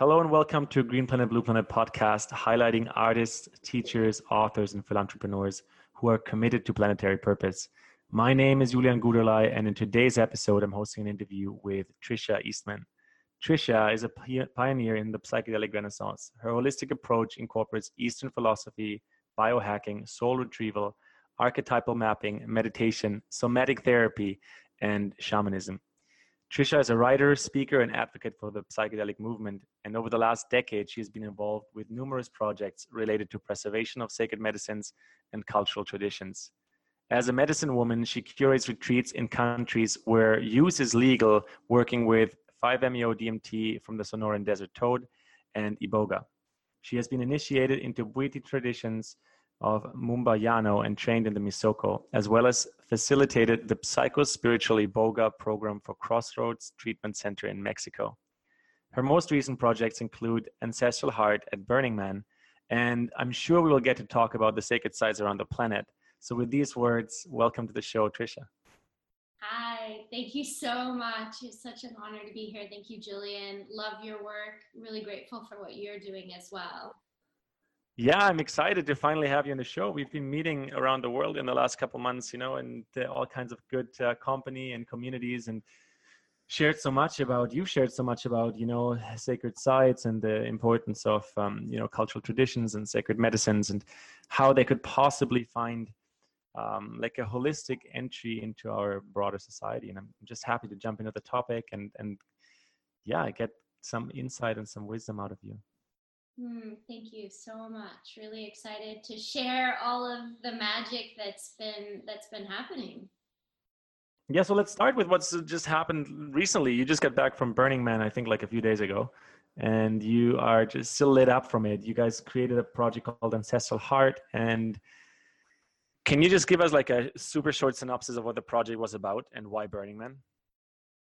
Hello and welcome to Green Planet Blue Planet podcast, highlighting artists, teachers, authors, and philanthropreneurs who are committed to planetary purpose. My name is Julian Guderlei, and in today's episode, I'm hosting an interview with Trisha Eastman. Trisha is a pioneer in the psychedelic renaissance. Her holistic approach incorporates Eastern philosophy, biohacking, soul retrieval, archetypal mapping, meditation, somatic therapy, and shamanism. Trisha is a writer, speaker, and advocate for the psychedelic movement, and over the last decade, she has been involved with numerous projects related to preservation of sacred medicines and cultural traditions. As a medicine woman, she curates retreats in countries where use is legal, working with 5-MeO DMT from the Sonoran Desert Toad and Iboga. She has been initiated into Bwiti traditions of Mumbayano and trained in the Misoko, as well as facilitated the Psycho-Spiritual Iboga program for Crossroads Treatment Center in Mexico. Her most recent projects include Ancestral Heart at Burning Man, and I'm sure we will get to talk about the sacred sites around the planet. So, with these words, welcome to the show, Trisha. Hi, thank you so much. It's such an honor to be here. Thank you, Julian. Love your work. Really grateful for what you're doing as well. Yeah, I'm excited to finally have you on the show. We've been meeting around the world in the last couple months, you know, and uh, all kinds of good uh, company and communities, and shared so much about. You've shared so much about, you know, sacred sites and the importance of, um, you know, cultural traditions and sacred medicines, and how they could possibly find um, like a holistic entry into our broader society. And I'm just happy to jump into the topic and and yeah, get some insight and some wisdom out of you. Mm, thank you so much. Really excited to share all of the magic that's been that's been happening. Yeah, so let's start with what's just happened recently. You just got back from Burning Man, I think, like a few days ago, and you are just still lit up from it. You guys created a project called Ancestral Heart, and can you just give us like a super short synopsis of what the project was about and why Burning Man?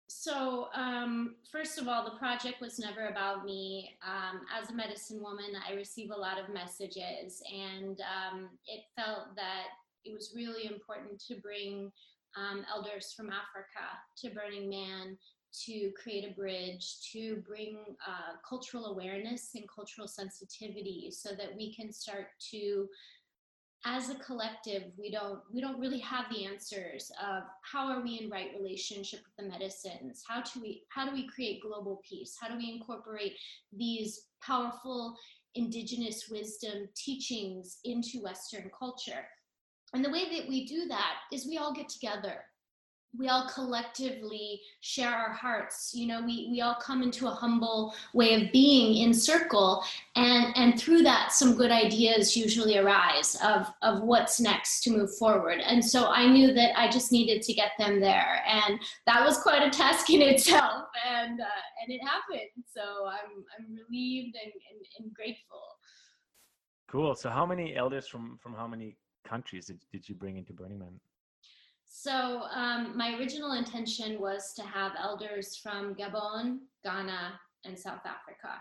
So, um, first of all, the project was never about me. Um, as a medicine woman, I receive a lot of messages, and um, it felt that it was really important to bring um, elders from Africa to Burning Man to create a bridge, to bring uh, cultural awareness and cultural sensitivity so that we can start to as a collective we don't we don't really have the answers of how are we in right relationship with the medicines? How do we how do we create global peace? How do we incorporate these powerful indigenous wisdom teachings into western culture? And the way that we do that is we all get together we all collectively share our hearts. You know we we all come into a humble way of being in circle and and through that some good ideas usually arise of of what's next to move forward. And so i knew that i just needed to get them there and that was quite a task in itself and uh, and it happened. So i'm i'm relieved and, and, and grateful. Cool. So how many elders from from how many countries did, did you bring into burning man so um, my original intention was to have elders from Gabon, Ghana, and South Africa.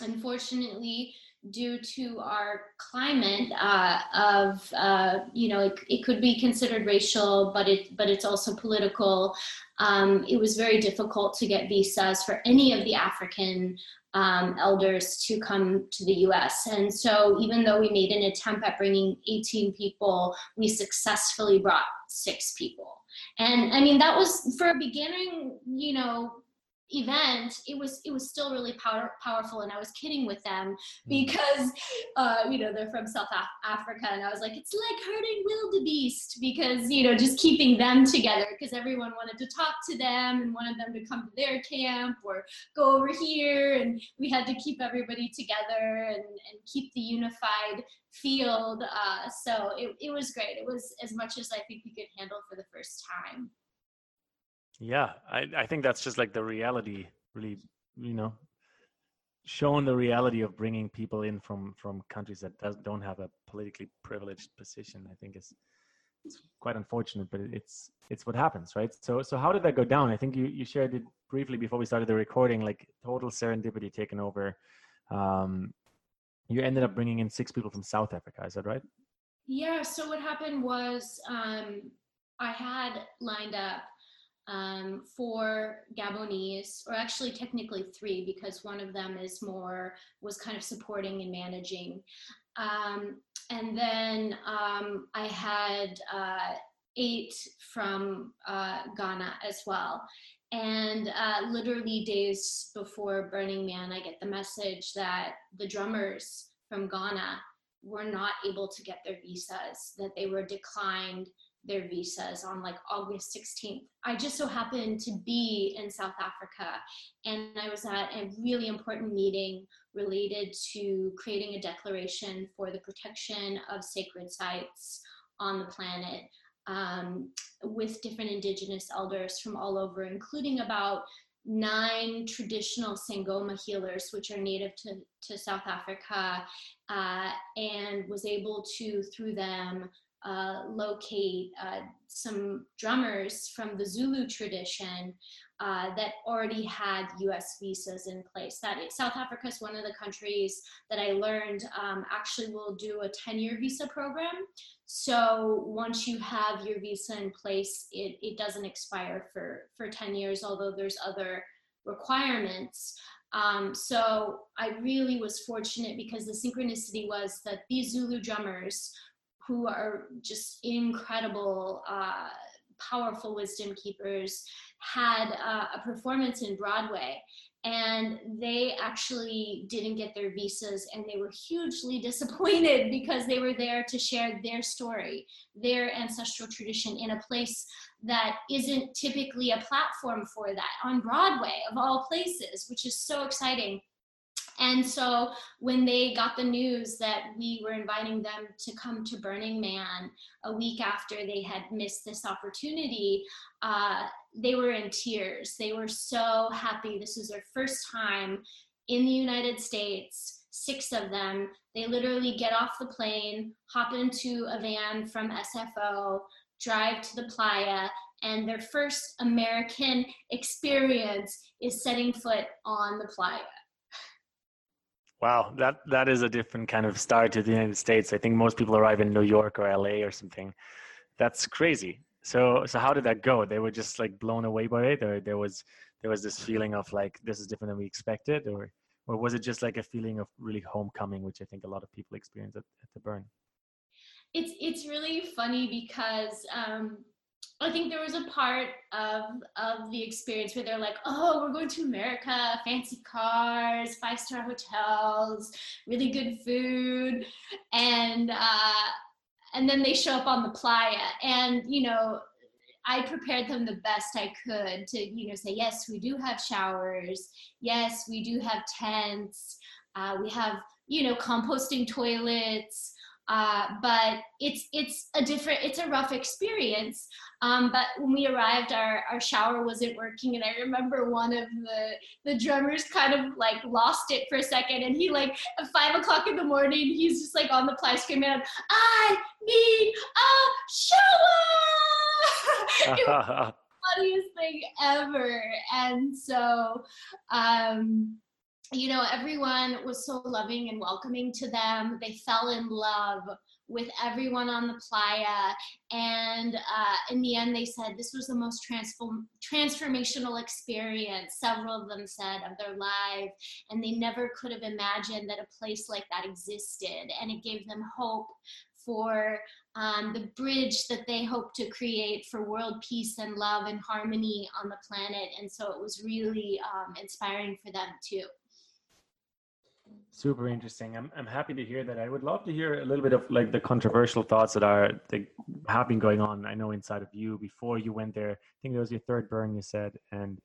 Unfortunately, due to our climate uh, of uh, you know it, it, could be considered racial, but it but it's also political. Um, it was very difficult to get visas for any of the African um, elders to come to the US. And so, even though we made an attempt at bringing 18 people, we successfully brought six people. And I mean, that was for a beginning, you know, event it was it was still really power, powerful and i was kidding with them hmm. because uh, you know they're from south Af- africa and i was like it's like herding wildebeest because you know just keeping them together because everyone wanted to talk to them and wanted them to come to their camp or go over here and we had to keep everybody together and, and keep the unified field uh, so it, it was great it was as much as i think we could handle for the first time yeah, I, I think that's just like the reality, really, you know, showing the reality of bringing people in from from countries that does, don't have a politically privileged position. I think is it's quite unfortunate, but it's it's what happens, right? So so how did that go down? I think you you shared it briefly before we started the recording, like total serendipity taken over. Um, you ended up bringing in six people from South Africa. Is that right? Yeah. So what happened was um, I had lined up um, four Gabonese, or actually technically three, because one of them is more was kind of supporting and managing. Um, and then um, I had uh, eight from uh, Ghana as well. And uh, literally days before Burning Man, I get the message that the drummers from Ghana were not able to get their visas, that they were declined their visas on like August 16th. I just so happened to be in South Africa and I was at a really important meeting related to creating a declaration for the protection of sacred sites on the planet um, with different indigenous elders from all over, including about nine traditional Sangoma healers, which are native to, to South Africa, uh, and was able to, through them, uh, locate uh, some drummers from the Zulu tradition uh, that already had US visas in place. That South Africa is one of the countries that I learned um, actually will do a 10 year visa program. So once you have your visa in place, it, it doesn't expire for, for 10 years, although there's other requirements. Um, so I really was fortunate because the synchronicity was that these Zulu drummers who are just incredible, uh, powerful wisdom keepers, had uh, a performance in Broadway. And they actually didn't get their visas, and they were hugely disappointed because they were there to share their story, their ancestral tradition in a place that isn't typically a platform for that on Broadway, of all places, which is so exciting. And so when they got the news that we were inviting them to come to Burning Man a week after they had missed this opportunity, uh, they were in tears. They were so happy. This was their first time in the United States, six of them. They literally get off the plane, hop into a van from SFO, drive to the playa, and their first American experience is setting foot on the playa. Wow, that that is a different kind of start to the United States. I think most people arrive in New York or LA or something. That's crazy. So so how did that go? They were just like blown away by it, or there was there was this feeling of like this is different than we expected, or or was it just like a feeling of really homecoming, which I think a lot of people experience at, at the burn? It's it's really funny because um, I think there was a part of of the experience where they're like, "Oh, we're going to America, fancy cars, five star hotels, really good food," and uh, and then they show up on the playa, and you know, I prepared them the best I could to you know say, "Yes, we do have showers. Yes, we do have tents. Uh, we have you know composting toilets." Uh, but it's it's a different it's a rough experience. Um, but when we arrived our, our shower wasn't working and i remember one of the the drummers kind of like lost it for a second and he like at five o'clock in the morning he's just like on the play screaming i need a shower! It was the funniest thing ever. And so um you know, everyone was so loving and welcoming to them. They fell in love with everyone on the playa. And uh, in the end, they said this was the most transform- transformational experience, several of them said, of their life. And they never could have imagined that a place like that existed. And it gave them hope for um, the bridge that they hope to create for world peace and love and harmony on the planet. And so it was really um, inspiring for them too. Super interesting. I'm I'm happy to hear that. I would love to hear a little bit of like the controversial thoughts that are that have been going on. I know inside of you before you went there. I think it was your third burn you said, and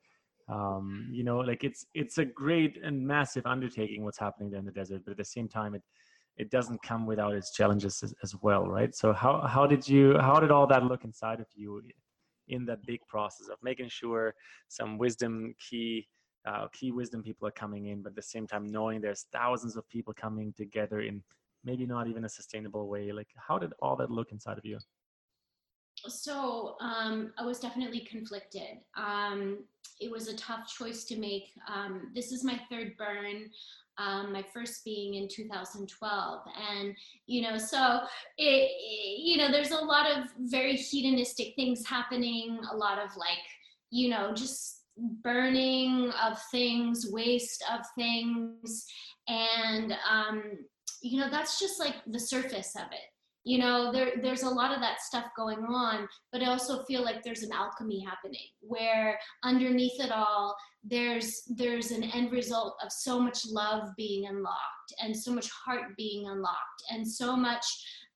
um, you know, like it's it's a great and massive undertaking what's happening there in the desert, but at the same time, it it doesn't come without its challenges as, as well, right? So how how did you how did all that look inside of you in that big process of making sure some wisdom key uh, key wisdom people are coming in, but at the same time knowing there's thousands of people coming together in maybe not even a sustainable way. Like, how did all that look inside of you? So um, I was definitely conflicted. Um, it was a tough choice to make. Um, this is my third burn. Um, my first being in 2012 and you know so it, it, you know there's a lot of very hedonistic things happening a lot of like you know, just burning of things, waste of things. And, um, you know, that's just like the surface of it. You know, there, there's a lot of that stuff going on, but I also feel like there's an alchemy happening where underneath it all, there's there's an end result of so much love being unlocked and so much heart being unlocked and so much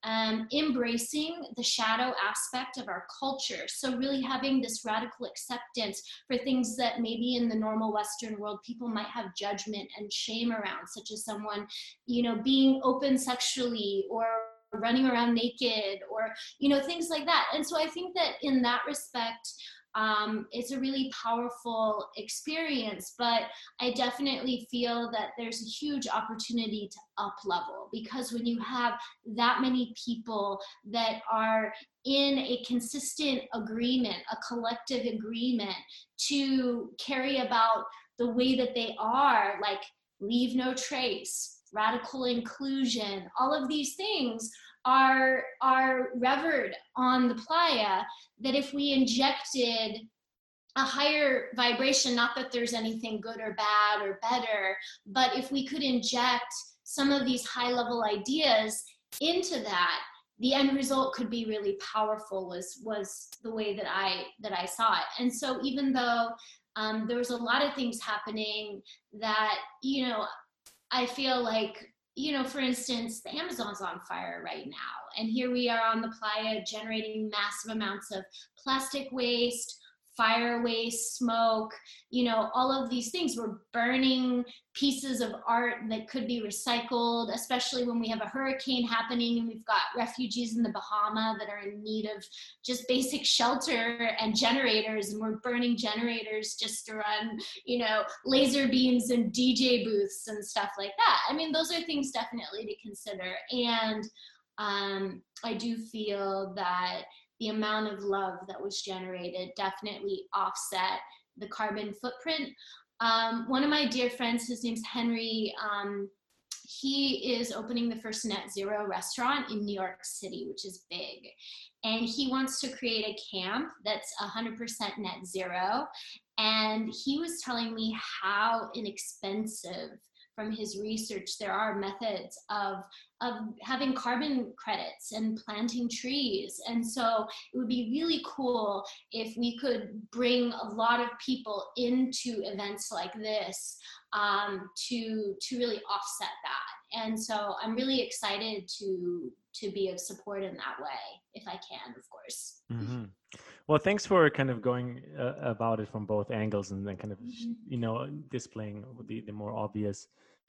um, embracing the shadow aspect of our culture. So, really having this radical acceptance for things that maybe in the normal Western world people might have judgment and shame around, such as someone, you know, being open sexually or running around naked or, you know, things like that. And so, I think that in that respect, um, it's a really powerful experience but i definitely feel that there's a huge opportunity to up level because when you have that many people that are in a consistent agreement a collective agreement to carry about the way that they are like leave no trace radical inclusion all of these things are are revered on the playa that if we injected a higher vibration not that there's anything good or bad or better but if we could inject some of these high level ideas into that the end result could be really powerful was was the way that i that i saw it. And so even though um, there was a lot of things happening that you know i feel like you know, for instance, the Amazon's on fire right now. And here we are on the playa generating massive amounts of plastic waste, fire waste, smoke, you know, all of these things. We're burning pieces of art that could be recycled, especially when we have a hurricane happening and we've got refugees in the Bahama that are in need of just basic shelter and generators, and we're burning generators just to run, you know, laser beams and DJ booths and stuff like that. I mean, those are things definitely to consider. And um, I do feel that the amount of love that was generated definitely offset the carbon footprint. Um, one of my dear friends, his name's Henry, um, he is opening the first net zero restaurant in New York City, which is big. And he wants to create a camp that's 100% net zero. And he was telling me how inexpensive from his research, there are methods of, of having carbon credits and planting trees. And so it would be really cool if we could bring a lot of people into events like this um, to, to really offset that. And so I'm really excited to, to be of support in that way, if I can, of course. Mm-hmm. Well, thanks for kind of going uh, about it from both angles and then kind of, mm-hmm. you know, displaying the, the more obvious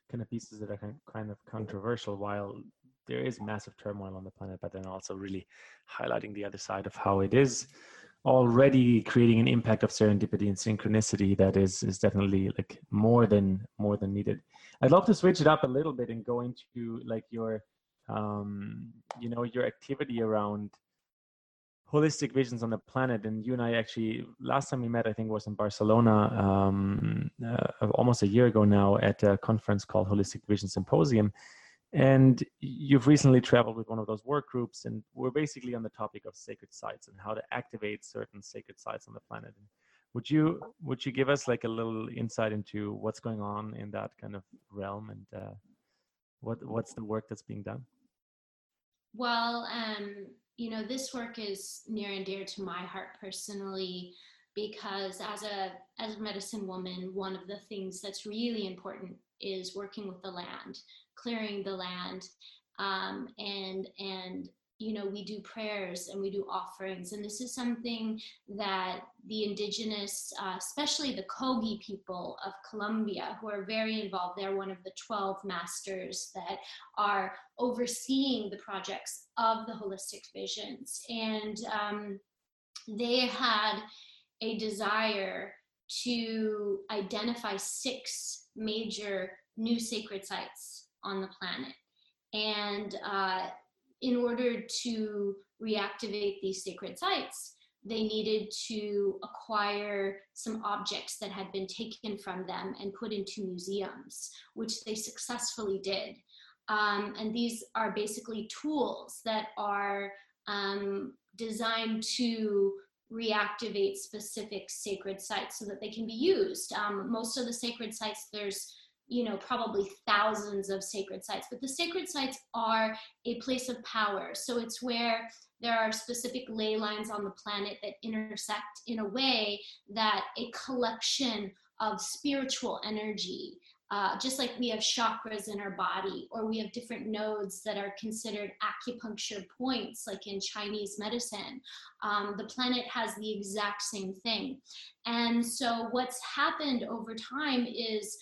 kind of pieces that are kind of controversial while there is massive turmoil on the planet, but then also really highlighting the other side of how it is already creating an impact of serendipity and synchronicity that is is definitely like more than more than needed. I'd love to switch it up a little bit and go into like your um you know your activity around holistic visions on the planet. And you and i actually last time we met i think was in barcelona um, uh, almost a year ago now at a conference called holistic vision symposium. And you've recently traveled with one of those work groups and we're basically on the topic of sacred sites and how to activate certain sacred sites on the planet. Would you would you give us like a little insight into what's going on in that kind of realm and uh, what what's the work that's being done? Well um you know, this work is near and dear to my heart personally because as a as a medicine woman, one of the things that's really important is working with the land, clearing the land, um, and and you know, we do prayers and we do offerings. And this is something that the indigenous, uh, especially the Kogi people of Colombia, who are very involved, they're one of the 12 masters that are overseeing the projects of the holistic visions. And um, they had a desire to identify six major new sacred sites on the planet. And uh, in order to reactivate these sacred sites, they needed to acquire some objects that had been taken from them and put into museums, which they successfully did. Um, and these are basically tools that are um, designed to reactivate specific sacred sites so that they can be used. Um, most of the sacred sites, there's you know probably thousands of sacred sites but the sacred sites are a place of power so it's where there are specific ley lines on the planet that intersect in a way that a collection of spiritual energy uh, just like we have chakras in our body, or we have different nodes that are considered acupuncture points, like in Chinese medicine. Um, the planet has the exact same thing. And so, what's happened over time is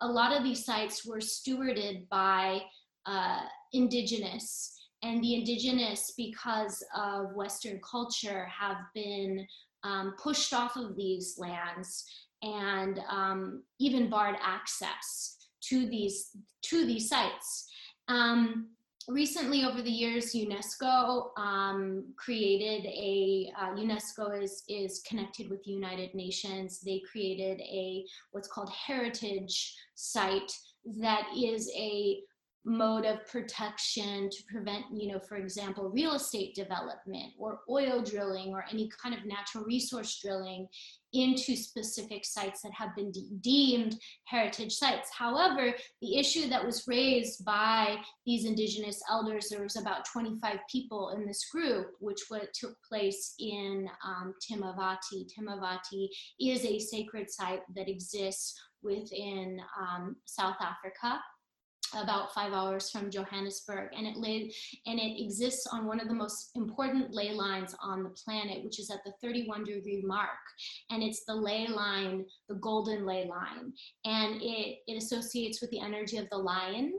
a lot of these sites were stewarded by uh, indigenous. And the indigenous, because of Western culture, have been um, pushed off of these lands and um, even barred access to these to these sites. Um, recently, over the years, UNESCO um, created a uh, UNESCO is is connected with the United Nations. They created a what's called heritage site that is a mode of protection to prevent, you know, for example, real estate development or oil drilling or any kind of natural resource drilling into specific sites that have been de- deemed heritage sites. However, the issue that was raised by these indigenous elders, there was about 25 people in this group, which what took place in um, Timbavati. Timbavati is a sacred site that exists within um, South Africa about five hours from Johannesburg, and it lay, and it exists on one of the most important ley lines on the planet, which is at the 31 degree mark, and it's the ley line, the golden ley line, and it it associates with the energy of the lion,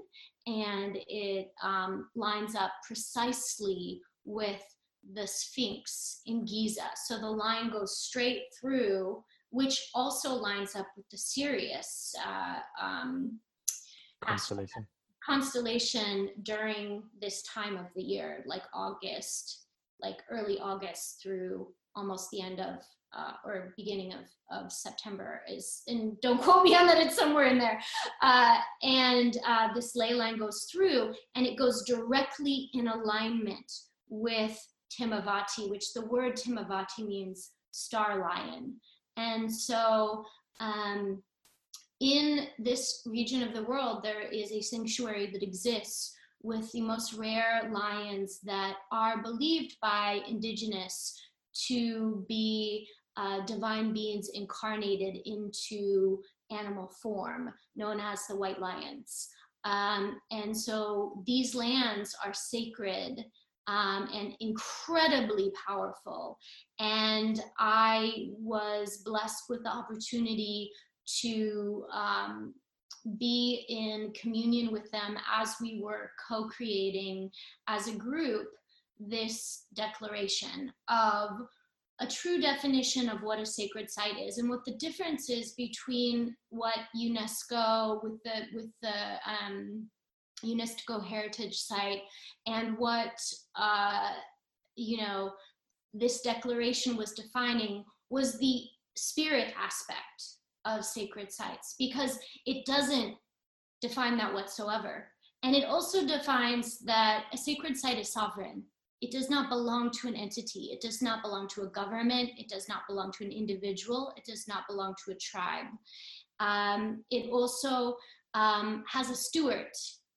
and it um, lines up precisely with the Sphinx in Giza. So the line goes straight through, which also lines up with the Sirius. Uh, um, constellation. Constellation. During this time of the year like august like early august through almost the end of uh, or beginning of, of september is and don't quote me on that it's somewhere in there. Uh, and uh, this ley line goes through and it goes directly in alignment with timbavati which the word timbavati means star lion. And so um, in this region of the world, there is a sanctuary that exists with the most rare lions that are believed by indigenous to be uh, divine beings incarnated into animal form, known as the white lions. Um, and so these lands are sacred um, and incredibly powerful. And I was blessed with the opportunity to um, be in communion with them as we were co creating as a group this declaration of a true definition of what a sacred site is. And what the difference is between what UNESCO with the with the um, UNESCO heritage site and what uh, you know this declaration was defining was the spirit aspect of sacred sites because it doesn't define that whatsoever. And it also defines that a sacred site is sovereign. It does not belong to an entity. It does not belong to a government. It does not belong to an individual. It does not belong to a tribe. Um, it also um, has a steward,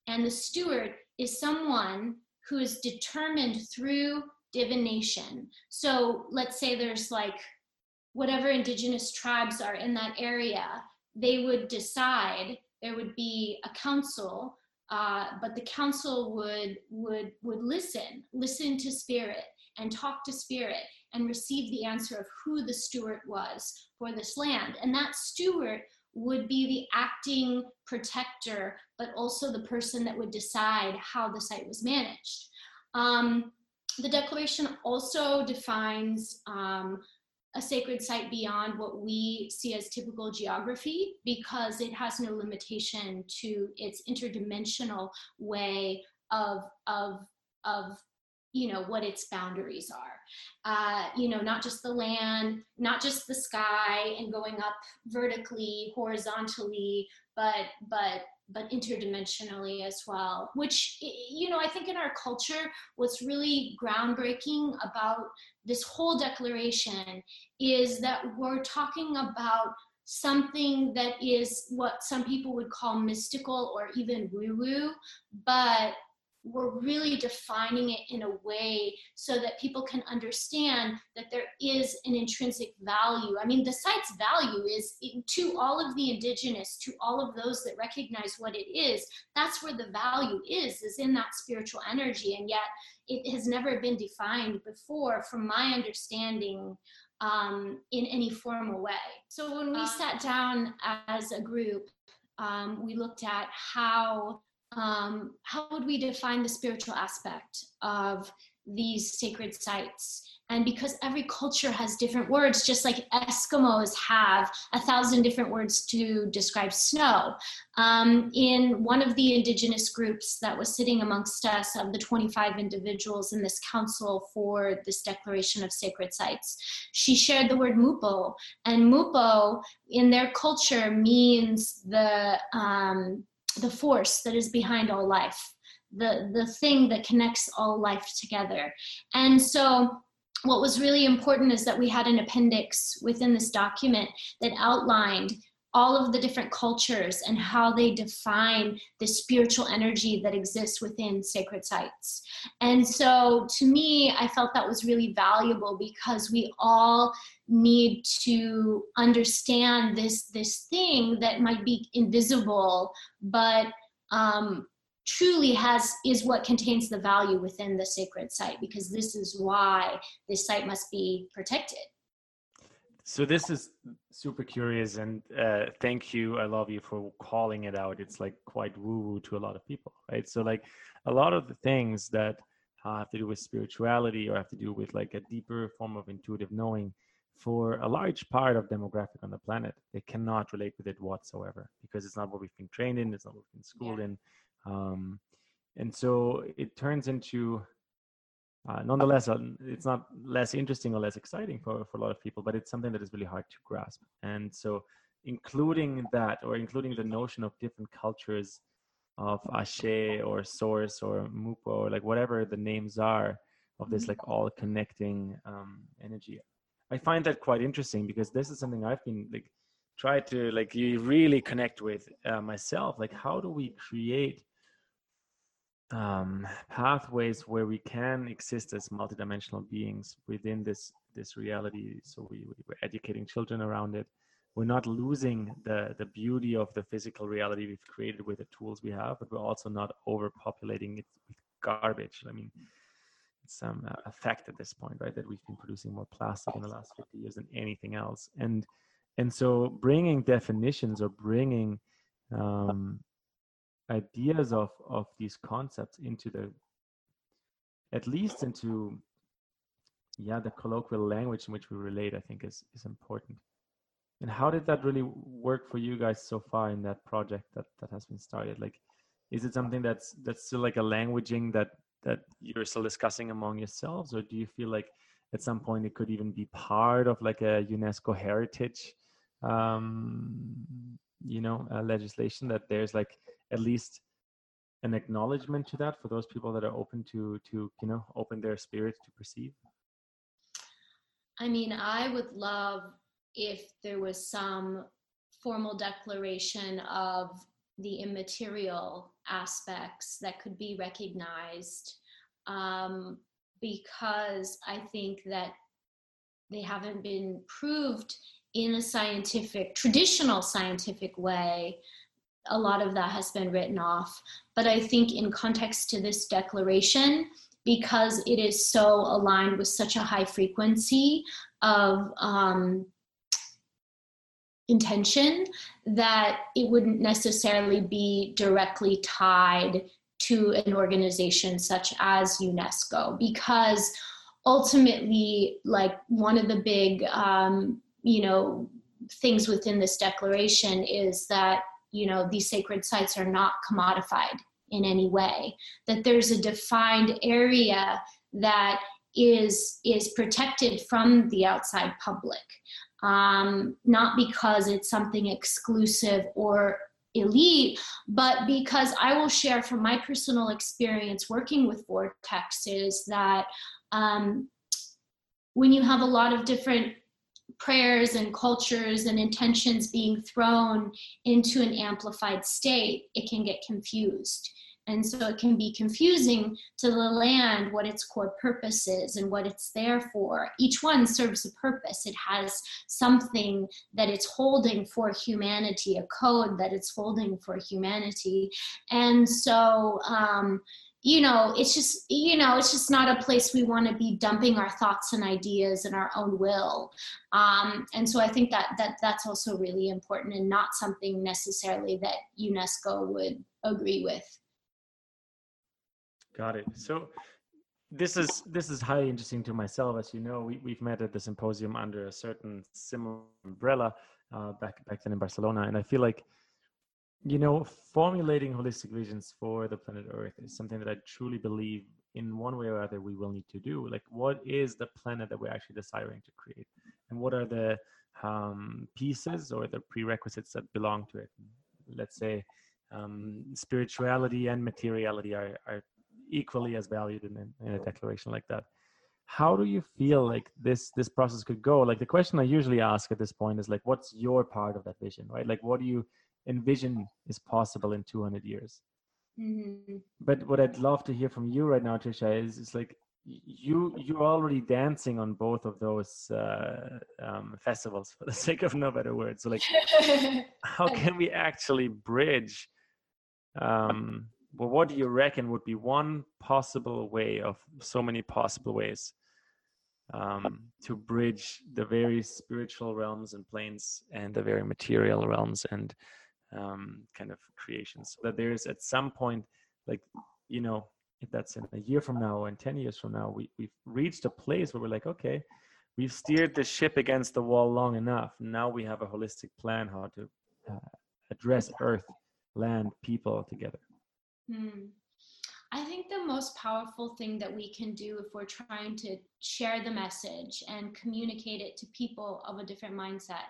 and the steward is someone who is determined through divination. So let's say there's like whatever indigenous tribes are in that area, they would decide there would be a council, uh, but the council would would would listen, listen to spirit and talk to spirit and receive the answer of who the steward was for this land. And that steward would be the acting protector, but also the person that would decide how the site was managed. Um, the declaration also defines um, a sacred site beyond what we see as typical geography because it has no limitation to its interdimensional way of of of you know what its boundaries are. Uh, you know not just the land not just the sky and going up vertically horizontally but but but interdimensionally as well which you know i think in our culture what's really groundbreaking about this whole declaration is that we're talking about something that is what some people would call mystical or even woo woo but we're really defining it in a way so that people can understand that there is an intrinsic value. I mean, the site's value is to all of the indigenous, to all of those that recognize what it is. That's where the value is, is in that spiritual energy. And yet it has never been defined before, from my understanding, um, in any formal way. So when we um, sat down as a group, um, we looked at how um, how would we define the spiritual aspect of these sacred sites? And because every culture has different words, just like Eskimos have a thousand different words to describe snow. Um, in one of the indigenous groups that was sitting amongst us, of the 25 individuals in this council for this declaration of sacred sites, she shared the word mupo. And mupo in their culture means the um, the force that is behind all life, the, the thing that connects all life together. And so what was really important is that we had an appendix within this document that outlined all of the different cultures and how they define the spiritual energy that exists within sacred sites. And so to me, I felt that was really valuable because we all need to understand this this thing that might be invisible but um, truly has is what contains the value within the sacred site because this is why this site must be protected so this is super curious, and uh, thank you. I love you for calling it out. It's like quite woo woo to a lot of people, right? So like a lot of the things that have to do with spirituality or have to do with like a deeper form of intuitive knowing for a large part of demographic on the planet they cannot relate with it whatsoever because it's not what we've been trained in it's not what we've been schooled yeah. in um, and so it turns into uh, nonetheless, uh, it's not less interesting or less exciting for, for a lot of people, but it's something that is really hard to grasp. And so, including that, or including the notion of different cultures of Ashe or Source or Mupo, or like whatever the names are of this mm-hmm. like all connecting um, energy, I find that quite interesting because this is something I've been like try to like you really connect with uh, myself. Like, how do we create um, pathways where we can exist as multidimensional beings within this this reality. So we, we're educating children around it. We're not losing the the beauty of the physical reality we've created with the tools we have, but we're also not overpopulating it with garbage. I mean, it's um, a fact at this point, right? That we've been producing more plastic in the last 50 years than anything else, and and so bringing definitions or bringing um, ideas of of these concepts into the at least into yeah the colloquial language in which we relate i think is is important. And how did that really work for you guys so far in that project that that has been started? Like is it something that's that's still like a languaging that that you're still discussing among yourselves? Or do you feel like at some point it could even be part of like a unesco heritage um you know legislation that there's like at least an acknowledgement to that for those people that are open to to you know open their spirit to perceive? I mean i would love if there was some formal declaration of the immaterial aspects that could be recognized um, because i think that they haven't been proved in a scientific traditional scientific way a lot of that has been written off. But I think, in context to this declaration, because it is so aligned with such a high frequency of um, intention, that it wouldn't necessarily be directly tied to an organization such as UNESCO, because ultimately, like one of the big, um, you know, things within this declaration is that you know these sacred sites are not commodified in any way that there's a defined area that is is protected from the outside public um, not because it's something exclusive or elite, but because I will share from my personal experience working with Vortex is that um, when you have a lot of different prayers and cultures and intentions being thrown into an amplified state, it can get confused. And so it can be confusing to the land what its core purpose is and what it's there for. Each one serves a purpose. It has something that it's holding for humanity, a code that it's holding for humanity. And so, um, you know it's just you know it's just not a place we want to be dumping our thoughts and ideas and our own will um, and so i think that that that's also really important and not something necessarily that unesco would agree with Got it. So this is this is highly interesting to myself. As you know, we, we've met at the symposium under a certain similar umbrella uh, back back then in Barcelona, and I feel like you know formulating holistic visions for the planet Earth is something that I truly believe in one way or other we will need to do. Like, what is the planet that we're actually desiring to create, and what are the um, pieces or the prerequisites that belong to it? Let's say um, spirituality and materiality are, are equally as valued in, in a declaration like that how do you feel like this this process could go like the question i usually ask at this point is like what's your part of that vision right like what do you envision is possible in 200 years mm-hmm. but what i'd love to hear from you right now trisha is is like you you're already dancing on both of those uh, um, festivals for the sake of no better words so like how can we actually bridge um, well, what do you reckon would be one possible way of so many possible ways um, to bridge the very spiritual realms and planes and the very material realms and um, kind of creations so that there's at some point like you know if that's in a year from now in 10 years from now we, we've reached a place where we're like okay we've steered the ship against the wall long enough now we have a holistic plan how to uh, address earth land people together Hmm. I think the most powerful thing that we can do if we're trying to share the message and communicate it to people of a different mindset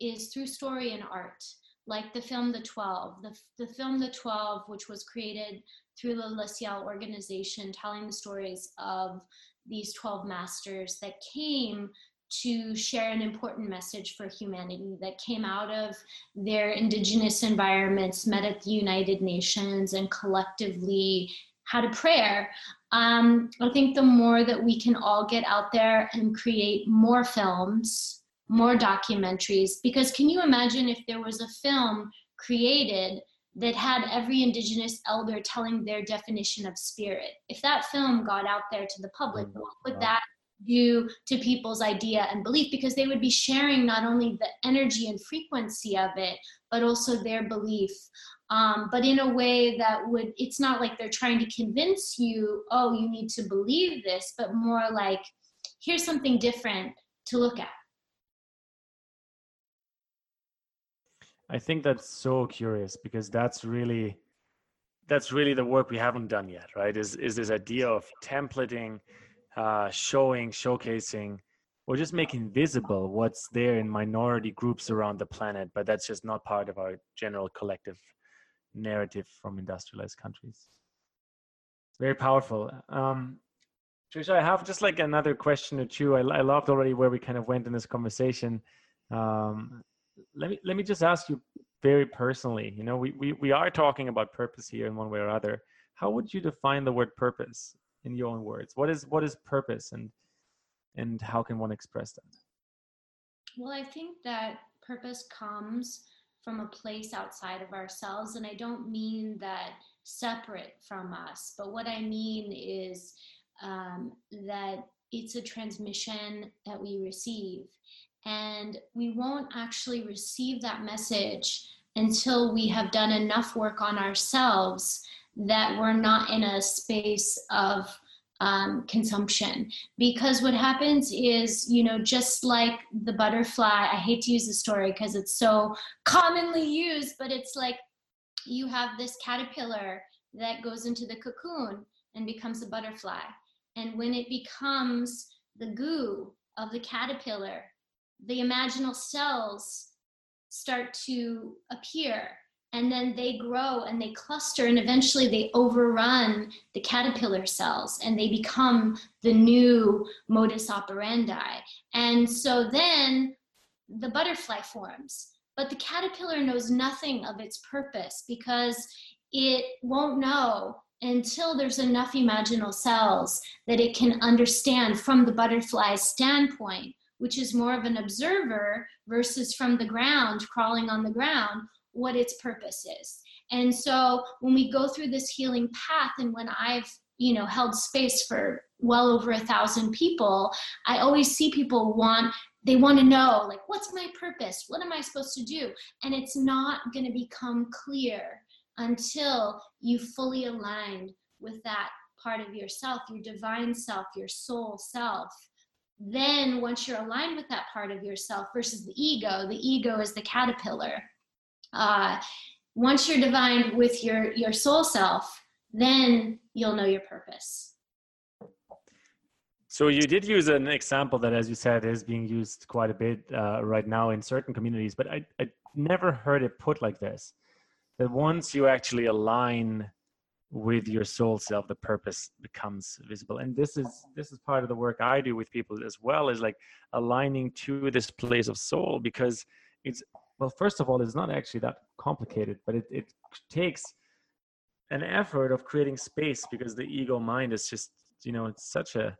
is through story and art. Like the film The 12, the, the film The 12, which was created through the Le Ciel organization, telling the stories of these 12 masters that came to share an important message for humanity that came out of their indigenous environments, met at the United Nations, and collectively had a prayer. Um, I think the more that we can all get out there and create more films, more documentaries, because can you imagine if there was a film created that had every indigenous elder telling their definition of spirit? If that film got out there to the public, what would that do to people's idea and belief? Because they would be sharing not only the energy and frequency of it but also their belief. Um, but in a way that would it's not like they're trying to convince you oh you need to believe this but more like here's something different to look at i think that's so curious because that's really that's really the work we haven't done yet right is is this idea of templating uh, showing, showcasing, or just making visible what's there in minority groups around the planet, but that's just not part of our general collective narrative from industrialized countries. Very powerful. Um, Trisha, I have just like another question or two. I, I loved already where we kind of went in this conversation. Um, let me let me just ask you very personally. You know, we, we we are talking about purpose here in one way or other. How would you define the word purpose? in your own words what is what is purpose and and how can one express that well i think that purpose comes from a place outside of ourselves and i don't mean that separate from us but what i mean is um, that it's a transmission that we receive and we won't actually receive that message until we have done enough work on ourselves that we're not in a space of um, consumption. Because what happens is you know just like the butterfly i hate to use the story because it's so commonly used but it's like you have this caterpillar that goes into the cocoon and becomes a butterfly. And when it becomes the goo of the caterpillar, the imaginal cells start to appear and then they grow and they cluster and eventually they overrun the caterpillar cells and they become the new modus operandi. And so then the butterfly forms. But the caterpillar knows nothing of its purpose because it won't know until there's enough imaginal cells that it can understand from the butterfly's standpoint which is more of an observer versus from the ground crawling on the ground what its purpose is. And so when we go through this healing path, and when I've you know held space for well over a thousand people, I always see people want they want to know like what's my purpose what am i supposed to do and it's not going to become clear until you fully aligned with that part of yourself your divine self your soul self then once you're aligned with that part of yourself versus the ego the ego is the caterpillar. Uh, once you're divine with your your soul self then you'll know your purpose. So you did use an example that as you said is being used quite a bit uh, right now in certain communities but I, I never heard it put like this that once you actually align with your soul self the purpose becomes visible. And this is this is part of the work i do with people as well is like aligning to this place of soul because it's well first of all it's not actually that complicated but it, it takes an effort of creating space because the ego mind is just you know it's such a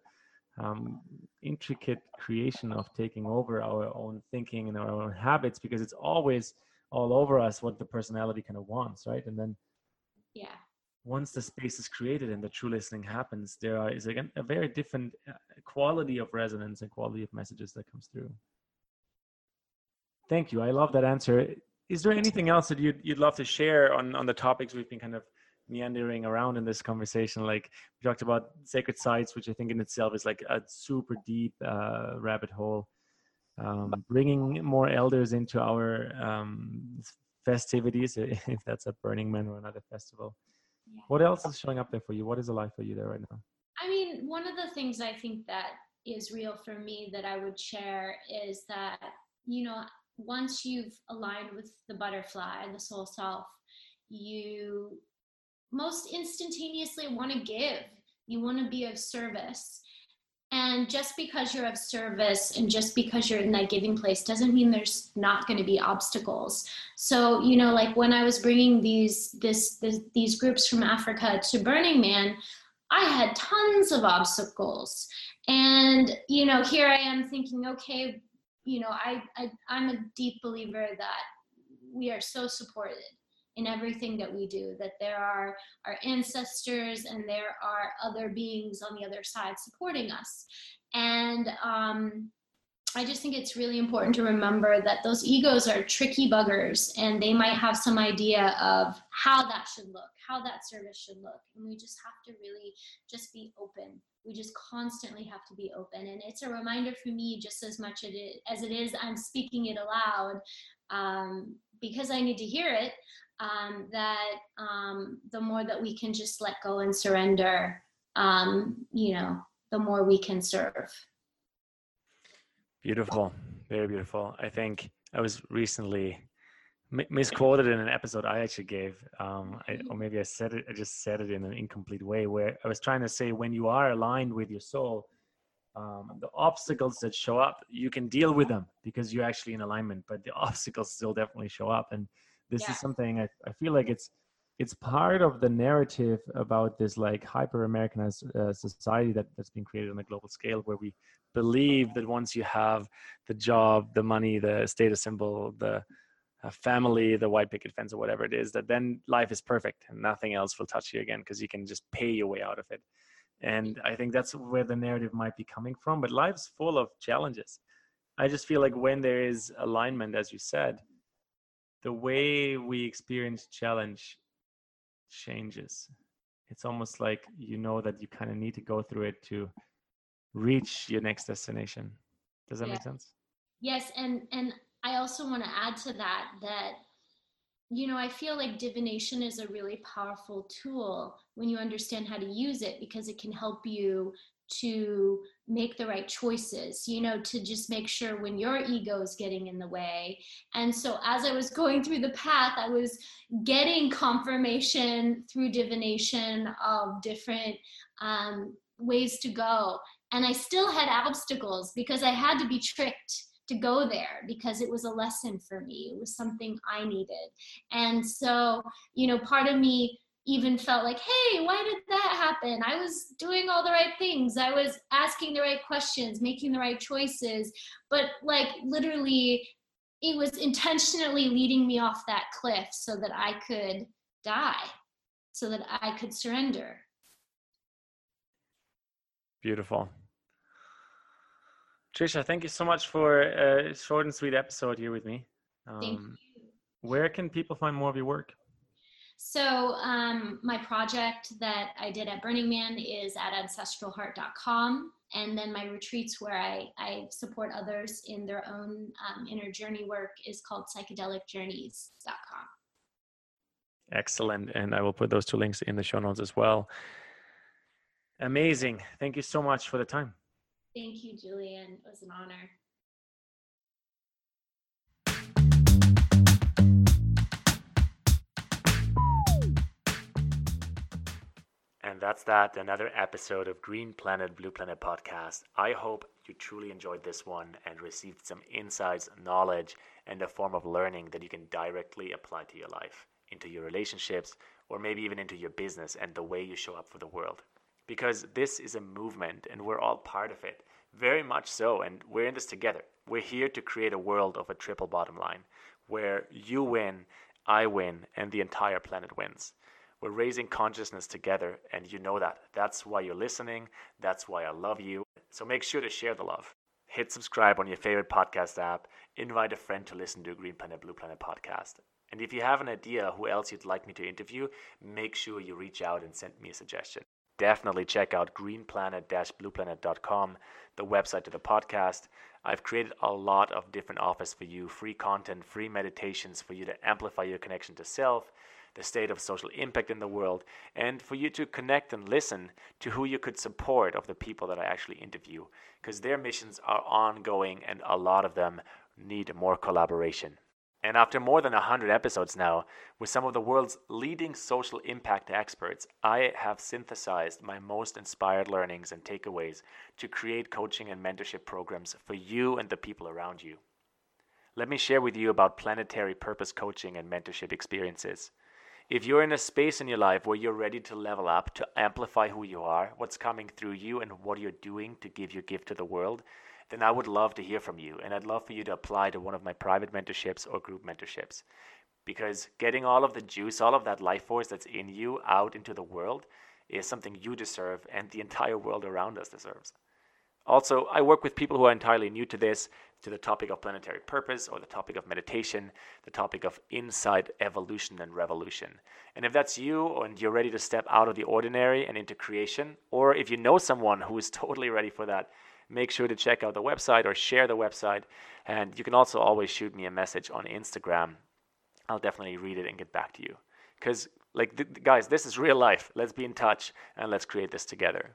um, intricate creation of taking over our own thinking and our own habits because it's always all over us what the personality kind of wants right? And then yeah once the space is created and the true listening happens there is again a very different uh, quality of resonance and quality of messages that comes through Thank you. I love that answer. Is there anything else that you'd, you'd love to share on, on the topics we've been kind of meandering around in this conversation? Like we talked about sacred sites, which I think in itself is like a super deep uh, rabbit hole. Um, bringing more elders into our um, festivities, if that's a Burning Man or another festival. Yeah. What else is showing up there for you? What is alive for you there right now? I mean, one of the things I think that is real for me that I would share is that, you know, once you've aligned with the butterfly, the soul self, you most instantaneously want to give. You want to be of service. And just because you're of service and just because you're in that giving place doesn't mean there's not going to be obstacles. So, you know, like when I was bringing these this, this these groups from Africa to Burning Man, I had tons of obstacles. And, you know, here I am thinking, okay, you know, I, I I'm a deep believer that we are so supported in everything that we do that there are our ancestors and there are other beings on the other side supporting us. And um, i just think it's really important to remember that those egos are tricky buggers and they might have some idea of how that should look how that service should look. And we just have to really just be open. We just constantly have to be open. And it's a reminder for me just as much as it is i'm speaking it aloud um, because i need to hear it um, that um, the more that we can just let go and surrender um, you know the more we can serve. Beautiful. Very beautiful. I think i was recently misquoted in an episode I actually gave, um, I, or maybe I said it, I just said it in an incomplete way, where I was trying to say when you are aligned with your soul, um, the obstacles that show up, you can deal with them because you're actually in alignment, but the obstacles still definitely show up. And this yeah. is something I, I feel like it's it's part of the narrative about this like hyper Americanized uh, society that, that's been created on a global scale, where we believe that once you have the job, the money, the status symbol, the a family, the white picket fence, or whatever it is, that then life is perfect and nothing else will touch you again because you can just pay your way out of it. And I think that's where the narrative might be coming from. But life's full of challenges. I just feel like when there is alignment, as you said, the way we experience challenge changes. It's almost like you know that you kind of need to go through it to reach your next destination. Does that yeah. make sense? Yes, and and I also want to add to that that you know, I feel like divination is a really powerful tool when you understand how to use it because it can help you to make the right choices, you know, to just make sure when your ego is getting in the way. And so as I was going through the path, I was getting confirmation through divination of different um, ways to go. And I still had obstacles because I had to be tricked to go there because it was a lesson for me. It was something I needed. And so, you know, part of me even felt like, hey, why did that happen? I was doing all the right things. I was asking the right questions, making the right choices. But like literally, it was intentionally leading me off that cliff so that I could die, so that I could surrender. Beautiful. Trisha, thank you so much for a short and sweet episode here with me. Um, thank you. Where can people find more of your work? So um, my project that I did at Burning Man is at ancestralheart.com. And then my retreats where I, I support others in their own um, inner journey work is called psychedelicjourneys.com. Excellent. And I will put those two links in the show notes as well. Amazing. Thank you so much for the time. Thank you, Julian. It was an honor. And that's that, another episode of Green Planet, Blue Planet podcast. I hope you truly enjoyed this one and received some insights, knowledge, and a form of learning that you can directly apply to your life, into your relationships, or maybe even into your business and the way you show up for the world. Because this is a movement and we're all part of it. Very much so. And we're in this together. We're here to create a world of a triple bottom line where you win, I win, and the entire planet wins. We're raising consciousness together, and you know that. That's why you're listening. That's why I love you. So make sure to share the love. Hit subscribe on your favorite podcast app. Invite a friend to listen to Green Planet Blue Planet podcast. And if you have an idea who else you'd like me to interview, make sure you reach out and send me a suggestion. Definitely check out greenplanet-blueplanet.com, the website to the podcast. I've created a lot of different offers for you, free content, free meditations for you to amplify your connection to self the state of social impact in the world, and for you to connect and listen to who you could support of the people that I actually interview, because their missions are ongoing and a lot of them need more collaboration. And after more than 100 episodes now, with some of the world's leading social impact experts, I have synthesized my most inspired learnings and takeaways to create coaching and mentorship programs for you and the people around you. Let me share with you about planetary purpose coaching and mentorship experiences. If you're in a space in your life where you're ready to level up, to amplify who you are, what's coming through you, and what you're doing to give your gift to the world, then I would love to hear from you. And I'd love for you to apply to one of my private mentorships or group mentorships. Because getting all of the juice, all of that life force that's in you out into the world is something you deserve and the entire world around us deserves. Also, I work with people who are entirely new to this, to the topic of planetary purpose or the topic of meditation, the topic of inside evolution, and revolution. And if that's you and you're ready to step out of the ordinary and into creation, or if you know someone who is totally ready for that, make sure to check out the website or share the website. And you can also always shoot me a message on Instagram. I'll definitely read it and get back to you. Because, like, th- guys, this is real life. Let's be in touch and let's create this together.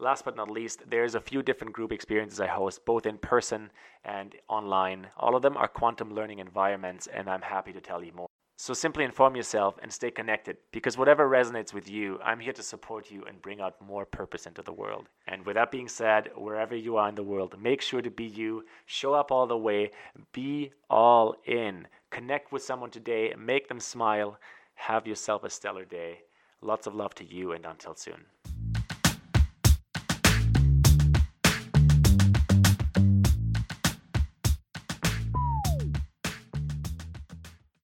Last but not least, there's a few different group experiences I host, both in person and online. All of them are quantum learning environments, and I'm happy to tell you more. So simply inform yourself and stay connected because whatever resonates with you, I'm here to support you and bring out more purpose into the world. And with that being said, wherever you are in the world, make sure to be you, show up all the way, be all in. Connect with someone today, make them smile, have yourself a stellar day. Lots of love to you, and until soon.